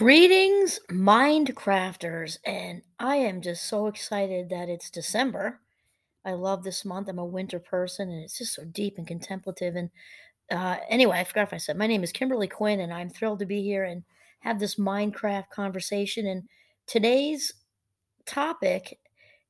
Greetings, Mindcrafters, and I am just so excited that it's December. I love this month. I'm a winter person, and it's just so deep and contemplative. And uh, anyway, I forgot if I said my name is Kimberly Quinn, and I'm thrilled to be here and have this Mindcraft conversation. And today's topic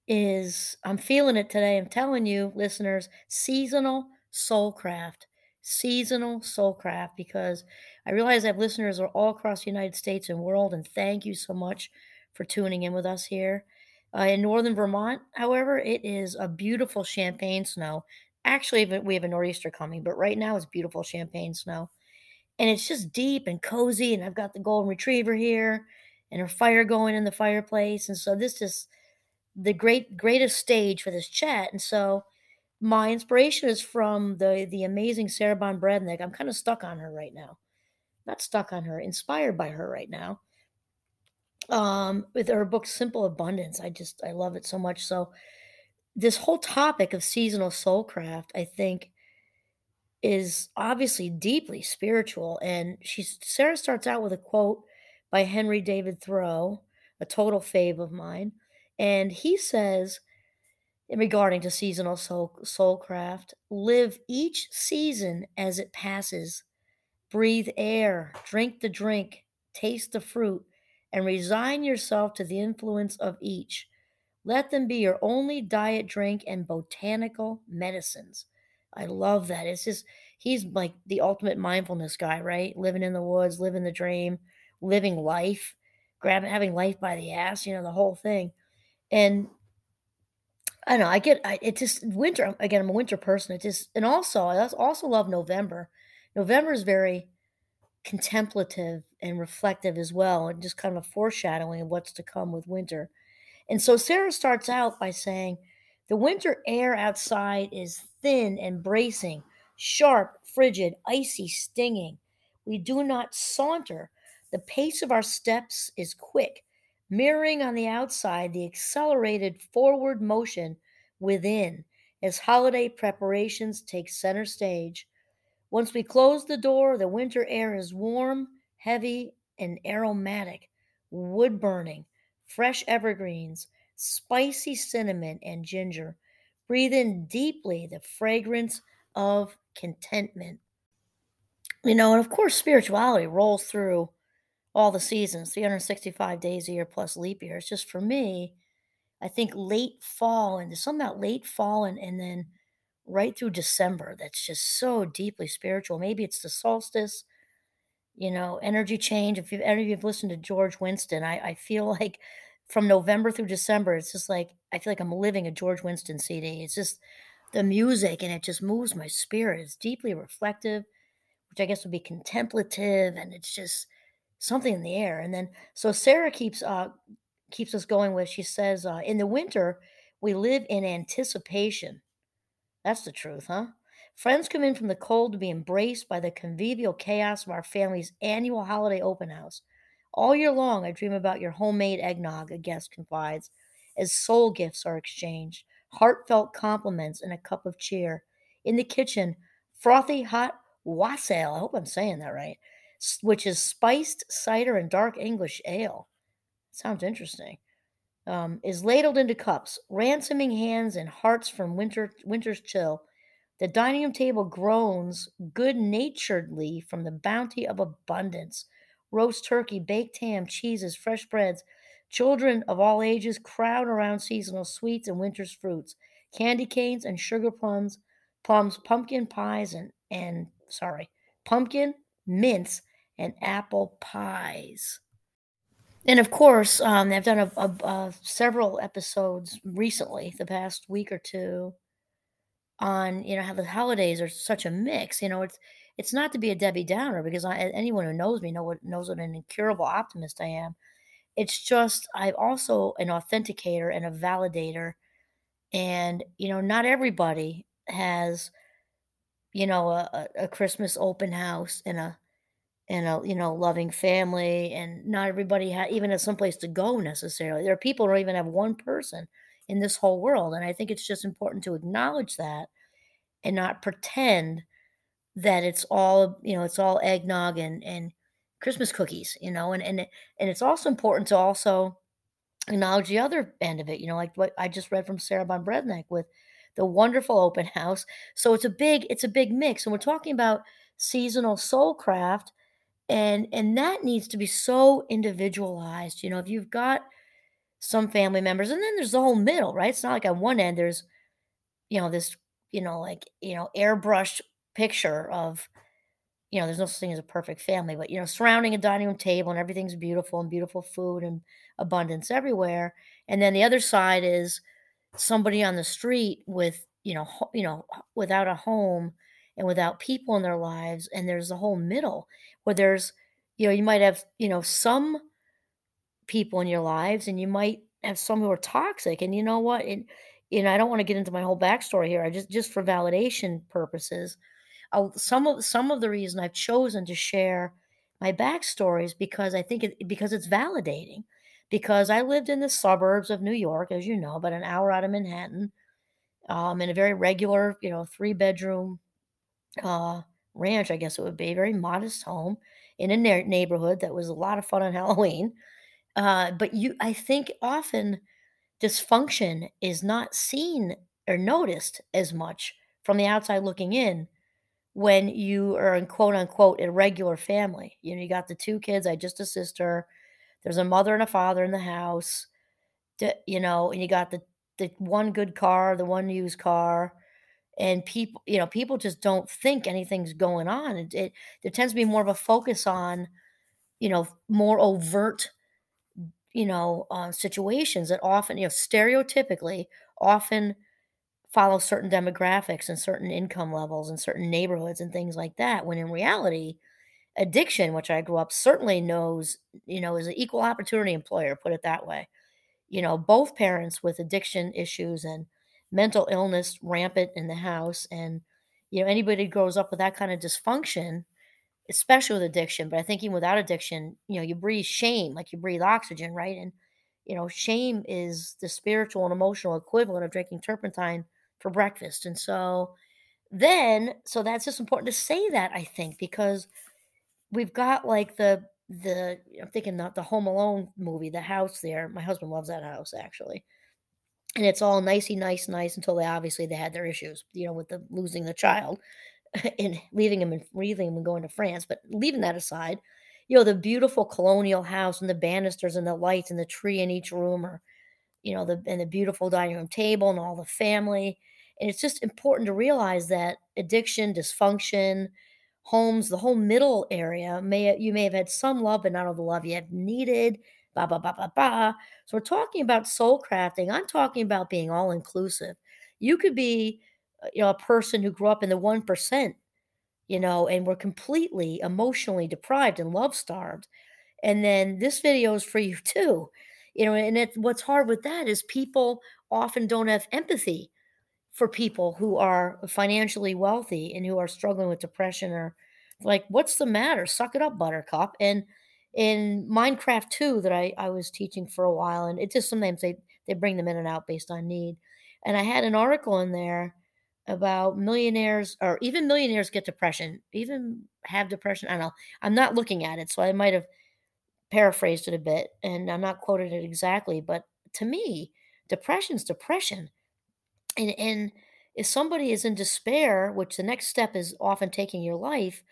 is I'm feeling it today. I'm telling you, listeners, seasonal soulcraft. Seasonal soulcraft, because I realize I have listeners are all across the United States and world, and thank you so much for tuning in with us here. Uh, in northern Vermont, however, it is a beautiful champagne snow. Actually, we have a nor'easter coming, but right now it's beautiful champagne snow. And it's just deep and cozy. And I've got the golden retriever here and a fire going in the fireplace. And so this is the great greatest stage for this chat. And so my inspiration is from the the amazing Sarah Ban Breathnach. I'm kind of stuck on her right now. Not stuck on her, inspired by her right now um, with her book Simple Abundance. I just I love it so much. So this whole topic of seasonal soulcraft, I think, is obviously deeply spiritual. And she's Sarah starts out with a quote by Henry David Thoreau, a total fave of mine, and he says. Regarding to seasonal soul, soulcraft, live each season as it passes. Breathe air, drink the drink, taste the fruit, and resign yourself to the influence of each. Let them be your only diet, drink, and botanical medicines. I love that. It's just, he's like the ultimate mindfulness guy, right? Living in the woods, living the dream, living life, grabbing, having life by the ass, you know, the whole thing. And I know, I get, I, it just, winter, again, I'm a winter person. It just, and also, I also love November. November is very, contemplative and reflective as well, and just kind of a foreshadowing of what's to come with winter. And so Sarah starts out by saying, The winter air outside is thin and bracing, sharp, frigid, icy, stinging. We do not saunter. The pace of our steps is quick, mirroring on the outside the accelerated forward motion within as holiday preparations take center stage. Once we close the door, the winter air is warm, heavy, and aromatic, wood burning, fresh evergreens, spicy cinnamon, and ginger. Breathe in deeply the fragrance of contentment. You know, and of course, spirituality rolls through all the seasons 365 days a year plus leap year. It's just for me, I think late fall and something about late fall and, and then right through December that's just so deeply spiritual. Maybe it's the solstice, you know, energy change. If you've any of you've listened to George Winston, I, I feel like from November through December, it's just like I feel like I'm living a George Winston CD. It's just the music and it just moves my spirit. It's deeply reflective, which I guess would be contemplative, and it's just something in the air. And then so Sarah keeps uh keeps us going with she says uh, in the winter we live in anticipation that's the truth, huh? Friends come in from the cold to be embraced by the convivial chaos of our family's annual holiday open house. All year long, I dream about your homemade eggnog, a guest confides, as soul gifts are exchanged, heartfelt compliments, and a cup of cheer. In the kitchen, frothy hot wassail, I hope I'm saying that right, which is spiced cider and dark English ale. Sounds interesting um, is ladled into cups, ransoming hands and hearts from winter winter's chill. The dining room table groans good naturedly from the bounty of abundance. Roast turkey, baked ham, cheeses, fresh breads. Children of all ages crowd around seasonal sweets and winter's fruits, candy canes and sugar plums, plums, pumpkin pies, and, and sorry, pumpkin, mince, and apple pies. And of course, um, I've done a, a, a, several episodes recently, the past week or two, on you know how the holidays are such a mix. You know, it's it's not to be a Debbie Downer because I, anyone who knows me know what knows what an incurable optimist I am. It's just I'm also an authenticator and a validator, and you know, not everybody has, you know, a, a Christmas open house and a and a you know loving family and not everybody ha- even has someplace to go necessarily there are people who don't even have one person in this whole world and i think it's just important to acknowledge that and not pretend that it's all you know it's all eggnog and and Christmas cookies, you know, and and and it's also important to also acknowledge the other end of it, you know, like what I just read from Sarah Ban Breathnach with the wonderful open house. So it's a big it's a big mix, and we're talking about seasonal soul craft, and and that needs to be so individualized. You know, if you've got some family members, and then there's the whole middle, right? It's not like on one end there's you know this you know like you know airbrushed picture of you know, there's no such thing as a perfect family, but you know, surrounding a dining room table and everything's beautiful and beautiful food and abundance everywhere. And then the other side is somebody on the street with, you know, ho- you know, without a home and without people in their lives. And there's a whole middle where there's, you know, you might have, you know, some people in your lives and you might have some who are toxic. And you know what? And, you know, I don't want to get into my whole backstory here. I just, just for validation purposes uh, some of some of the reason I've chosen to share my backstory is because I think it because it's validating. Because I lived in the suburbs of New York, as you know, about an hour out of Manhattan, um, in a very regular, you know, three bedroom uh, ranch, I guess it would be, a very modest home in a neigh- neighborhood that was a lot of fun on Halloween. Uh, but you, I think often dysfunction is not seen or noticed as much from the outside looking in when you are in quote unquote a regular family. You know, you got the two kids, I just a sister. There's a mother and a father in the house. You know, and you got the the one good car, the one used car, and people, you know, people just don't think anything's going on. It, it there tends to be more of a focus on, you know, more overt, you know, uh, situations that often, you know, stereotypically often follow certain demographics and certain income levels and certain neighborhoods and things like that. When in reality, addiction, which I grew up certainly knows, you know, is an equal opportunity employer, put it that way. You know, both parents with addiction issues and mental illness rampant in the house. And, you know, anybody who grows up with that kind of dysfunction, especially with addiction, but I think even without addiction, you know, you breathe shame, like you breathe oxygen, right? And, you know, shame is the spiritual and emotional equivalent of drinking turpentine for breakfast. And so then, so that's just important to say that, I think, because we've got like the, the, I'm thinking not the Home Alone movie, the house there. My husband loves that house actually. And it's all nicey nice, nice until they obviously they had their issues, you know, with the losing the child and leaving him and leaving him and going to France. But leaving that aside, you know, the beautiful colonial house and the banisters and the lights and the tree in each room or you know, the and the beautiful dining room table and all the family. And it's just important to realize that addiction, dysfunction, homes, the whole middle area may you may have had some love, but not all the love you have needed. Ba ba ba ba ba. So we're talking about soul crafting. I'm talking about being all inclusive. You could be, uh, you know, a person who grew up in the one percent, you know, and were completely emotionally deprived and love starved and then this video is for you too. You know, and it, what's hard with that is people often don't have empathy for people who are financially wealthy and who are struggling with depression or like, what's the matter? Suck it up, buttercup. And in Minecraft 2 that I, I was teaching for a while, and it just sometimes they, they bring them in and out based on need. And I had an article in there about millionaires or even millionaires get depression, even have depression. I don't know. I'm not looking at it, so I might have paraphrased it a bit and I'm not quoting it exactly, but to me, depression's depression. And and if somebody is in despair, which the next step is often taking your life,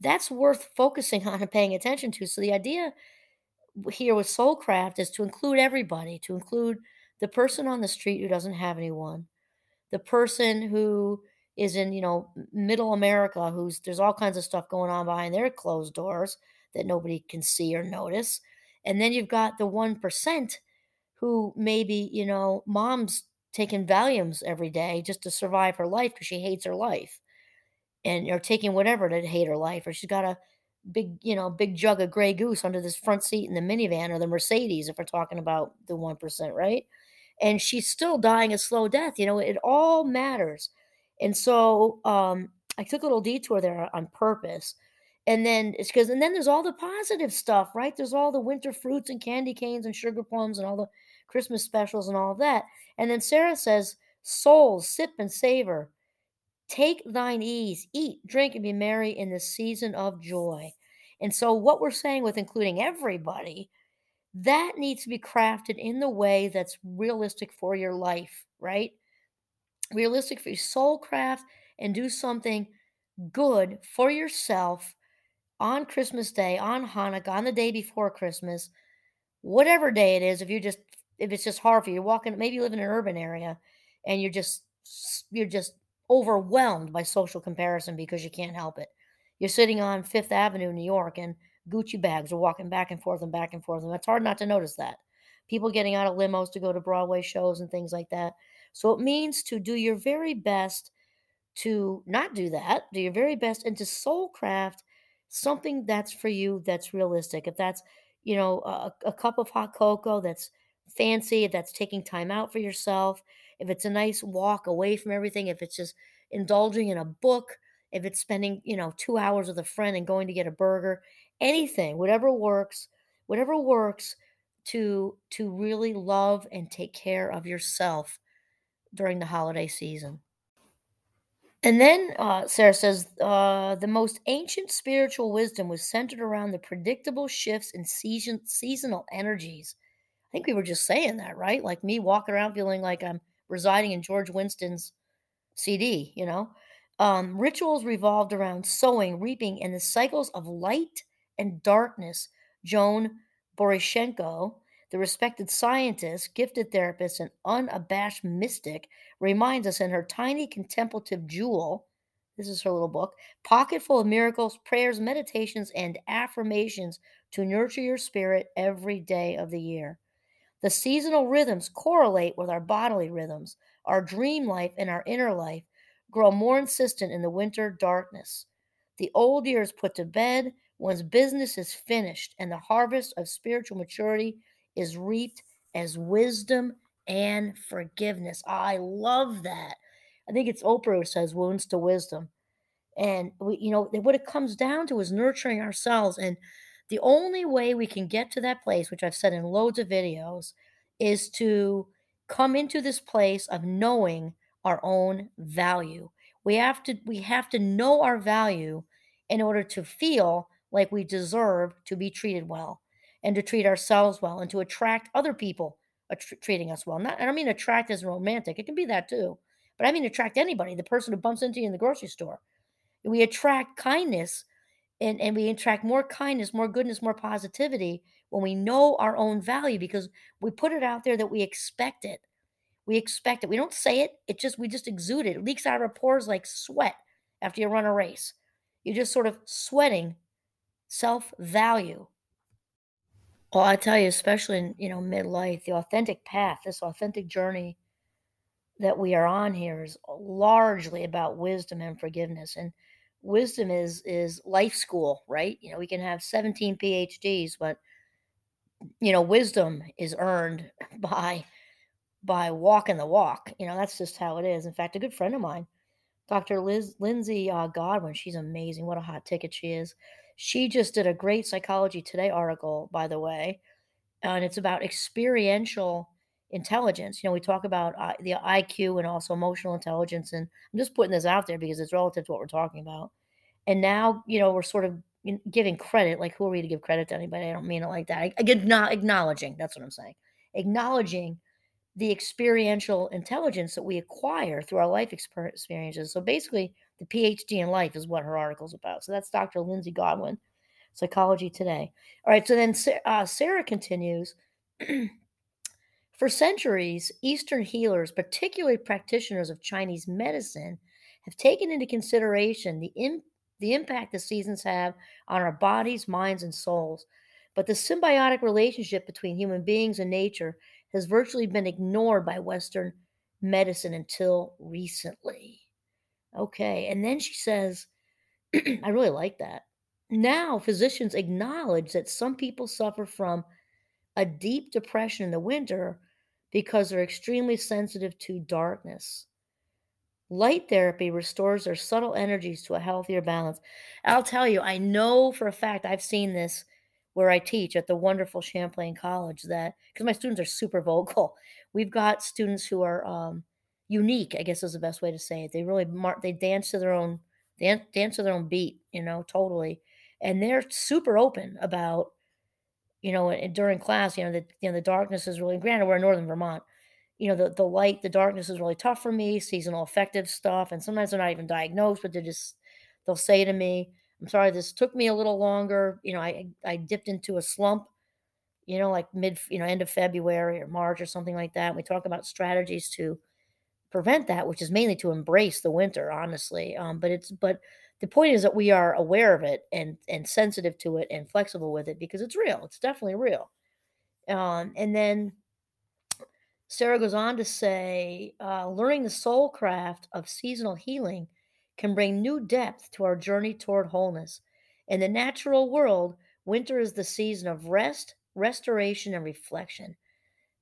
that's worth focusing on and paying attention to. So the idea here with Soulcraft is to include everybody, to include the person on the street who doesn't have anyone, the person who is in you know middle america who's there's all kinds of stuff going on behind their closed doors that nobody can see or notice and then you've got the 1% who maybe you know mom's taking valiums every day just to survive her life because she hates her life and or taking whatever to hate her life or she's got a big you know big jug of gray goose under this front seat in the minivan or the mercedes if we're talking about the 1% right and she's still dying a slow death. You know, it all matters. And so um, I took a little detour there on purpose. And then it's because, and then there's all the positive stuff, right? There's all the winter fruits and candy canes and sugar plums and all the Christmas specials and all that. And then Sarah says, soul, sip and savor. Take thine ease, eat, drink, and be merry in the season of joy. And so, what we're saying with including everybody, that needs to be crafted in the way that's realistic for your life, right? Realistic for your soul craft and do something good for yourself on Christmas Day, on Hanukkah, on the day before Christmas, whatever day it is, if you just if it's just hard for you, you're walking, maybe you live in an urban area and you're just you're just overwhelmed by social comparison because you can't help it. You're sitting on Fifth Avenue, New York, and Gucci bags are walking back and forth and back and forth, and it's hard not to notice that. People getting out of limos to go to Broadway shows and things like that. So it means to do your very best to not do that, do your very best, and to soul craft something that's for you that's realistic. If that's, you know, a, a cup of hot cocoa that's fancy, if that's taking time out for yourself, if it's a nice walk away from everything, if it's just indulging in a book, if it's spending, you know, two hours with a friend and going to get a burger, anything, whatever works, whatever works to to really love and take care of yourself during the holiday season. And then uh, Sarah says uh, the most ancient spiritual wisdom was centered around the predictable shifts in season seasonal energies. I think we were just saying that, right? Like me walking around feeling like I'm residing in George Winston's CD, you know? Um, rituals revolved around sowing, reaping, and the cycles of light and darkness. Joan Borysenko, the respected scientist, gifted therapist, and unabashed mystic, reminds us in her tiny contemplative jewel. This is her little book, Pocketful of miracles, prayers, meditations, and affirmations to nurture your spirit every day of the year. The seasonal rhythms correlate with our bodily rhythms. Our dream life and our inner life grow more insistent in the winter darkness. The old year is put to bed, one's business is finished, and the harvest of spiritual maturity is reaped as wisdom and forgiveness. I love that. I think it's Oprah who says wounds to wisdom. And we, you know, what it comes down to is nurturing ourselves and the only way we can get to that place, which I've said in loads of videos, is to come into this place of knowing our own value. We have to we have to know our value in order to feel like we deserve to be treated well and to treat ourselves well and to attract other people treating us well. Not I don't mean attract as romantic. It can be that too. But I mean attract anybody, the person who bumps into you in the grocery store. We attract kindness and, and we attract more kindness, more goodness, more positivity when we know our own value because we put it out there that we expect it. We expect it. We don't say it. It just we just exude it. It leaks out of our pores like sweat after you run a race. You're just sort of sweating self-value. Well, I tell you, especially in you know midlife, the authentic path, this authentic journey that we are on here is largely about wisdom and forgiveness. And wisdom is is life school, right? You know, we can have 17 PhDs, but you know, wisdom is earned by by walking the walk. You know, that's just how it is. In fact, a good friend of mine, Dr. Liz Lindsay uh, Godwin, she's amazing. What a hot ticket she is. She just did a great Psychology Today article, by the way, and it's about experiential intelligence. You know, we talk about uh, the IQ and also emotional intelligence, and I'm just putting this out there because it's relative to what we're talking about. And now, you know, we're sort of giving credit. Like, who are we to give credit to anybody? I don't mean it like that. I, I not acknowledging. That's what I'm saying. Acknowledging the experiential intelligence that we acquire through our life experiences. So basically, the PhD in life is what her article's about. So that's Dr. Lindsay Godwin, Psychology Today. All right. So then uh, Sarah continues. For centuries, Eastern healers, particularly practitioners of Chinese medicine, have taken into consideration the, the impact the seasons have on our bodies, minds, and souls. But the symbiotic relationship between human beings and nature has virtually been ignored by Western medicine until recently. Okay, and then she says, I really like that. Now, physicians acknowledge that some people suffer from a deep depression in the winter because they're extremely sensitive to darkness. Light therapy restores their subtle energies to a healthier balance. I'll tell you, I know for a fact I've seen this where I teach at the wonderful Champlain College that because my students are super vocal. We've got students who are um, unique, I guess is the best way to say it. They really mark, they dance to their own, they dance to their own beat, you know, totally. and they're super open about, you know, during class, you know, the you know the darkness is really granted we're in northern Vermont, you know, the the light, the darkness is really tough for me, seasonal affective stuff, and sometimes they're not even diagnosed, but they just they'll say to me, "I'm sorry, this took me a little longer." You know, I I dipped into a slump, you know, like mid, you know, end of February or March or something like that. And We talk about strategies to prevent that, which is mainly to embrace the winter, honestly. Um, but it's but the point is that we are aware of it and and sensitive to it and flexible with it because it's real. It's definitely real. Um, and then Sarah goes on to say, uh, learning the soul craft of seasonal healing can bring new depth to our journey toward wholeness. In the natural world, winter is the season of rest, restoration, and reflection.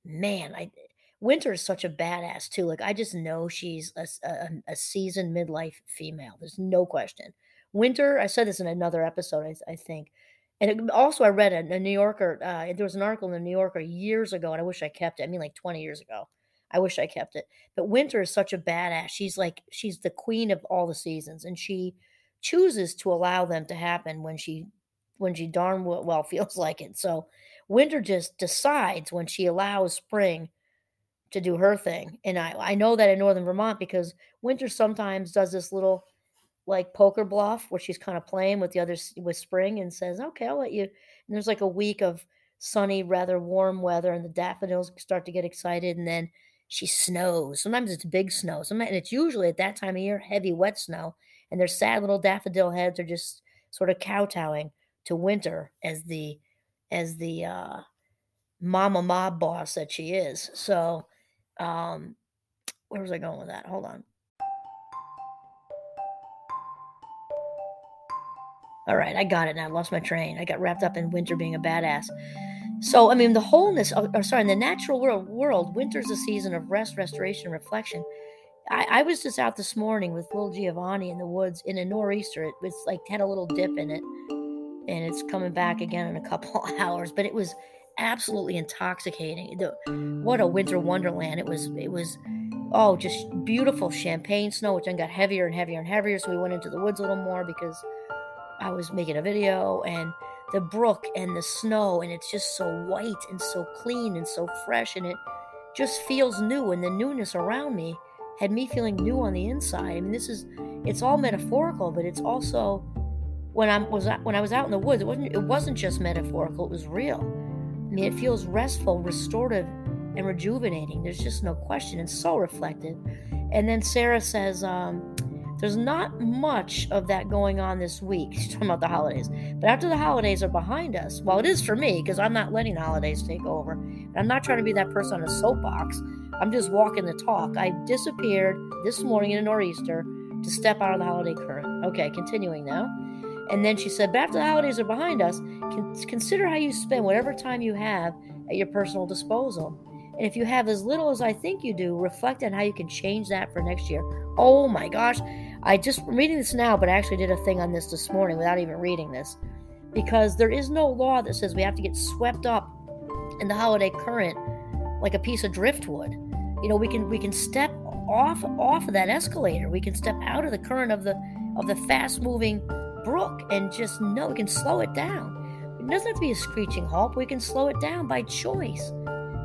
Man, I Winter is such a badass too. Like I just know she's a, a, a seasoned midlife female. There's no question. Winter, I said this in another episode, I, I think. And it, also, I read a, a New Yorker. Uh, there was an article in the New Yorker years ago, and I wish I kept it. I mean, like 20 years ago. I wish I kept it. But Winter is such a badass. She's like she's the queen of all the seasons, and she chooses to allow them to happen when she when she darn well feels like it. So Winter just decides when she allows spring to do her thing. And I, I know that in Northern Vermont because Winter sometimes does this little like poker bluff where she's kind of playing with the others with spring and says, okay, I'll let you. And there's like a week of sunny, rather warm weather and the daffodils start to get excited. And then she snows. Sometimes it's big snow. Sometimes, and it's usually at that time of year, heavy, wet snow. And their sad little daffodil heads are just sort of kowtowing to winter as the, as the, uh, mama mob boss that she is. So, um, where was I going with that? Hold on. All right, I got it now. I lost my train. I got wrapped up in winter being a badass. So, I mean, the wholeness, or, or sorry, in the natural world, world, winter's a season of rest, restoration, reflection. I, I, was just out this morning with little Giovanni in the woods in a nor'easter. It was like had a little dip in it, and it's coming back again in a couple hours. But it was absolutely intoxicating. The, what a winter wonderland! It was. It was. Oh, just beautiful champagne snow, which then got heavier and heavier and heavier. So we went into the woods a little more because I was making a video and the brook and the snow, and it's just so white and so clean and so fresh, and it just feels new. And the newness around me had me feeling new on the inside. I mean, this is it's all metaphorical, but it's also when I was when I was out in the woods, it wasn't it wasn't just metaphorical; it was real. I mean, it feels restful, restorative, and rejuvenating. There's just no question. It's so reflective. And then Sarah says, um, there's not much of that going on this week. She's talking about the holidays. But after the holidays are behind us, well, it is for me because I'm not letting holidays take over. I'm not trying to be that person on a soapbox. I'm just walking the talk. I disappeared this morning in a nor'easter to step out of the holiday current. Okay, continuing now. And then she said, But after the holidays are behind us, consider how you spend whatever time you have at your personal disposal. And if you have as little as I think you do, reflect on how you can change that for next year. Oh my gosh. I just I'm reading this now, but I actually did a thing on this this morning without even reading this. Because there is no law that says we have to get swept up in the holiday current like a piece of driftwood. You know, we can we can step off off of that escalator. We can step out of the current of the of the fast moving brook and just know we can slow it down. It doesn't have to be a screeching halt. We can slow it down by choice.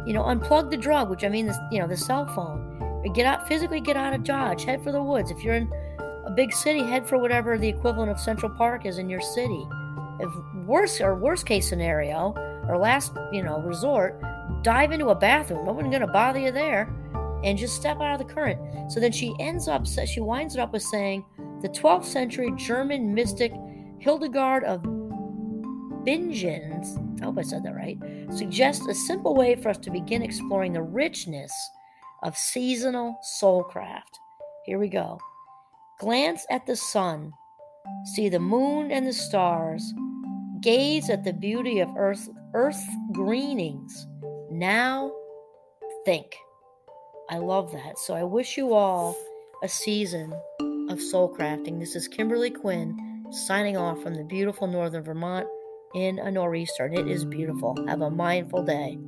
You know, unplug the drug, which I mean, the, you know, the cell phone. Or Get out physically, get out of Dodge, head for the woods. If you're in a big city, head for whatever the equivalent of Central Park is in your city. If worse or worst case scenario, or last you know resort, dive into a bathroom. No one's going to bother you there, and just step out of the current. So then she ends up, she winds it up with saying, the 12th century German mystic Hildegard of Bingen, I hope I said that right, suggests a simple way for us to begin exploring the richness of seasonal soulcraft. Here we go. Glance at the sun, see the moon and the stars, gaze at the beauty of earth, earth greenings. Now think. I love that. So I wish you all a season of soul crafting. This is Kimberly Quinn signing off from the beautiful northern Vermont in a nor'easter, and it is beautiful. Have a mindful day.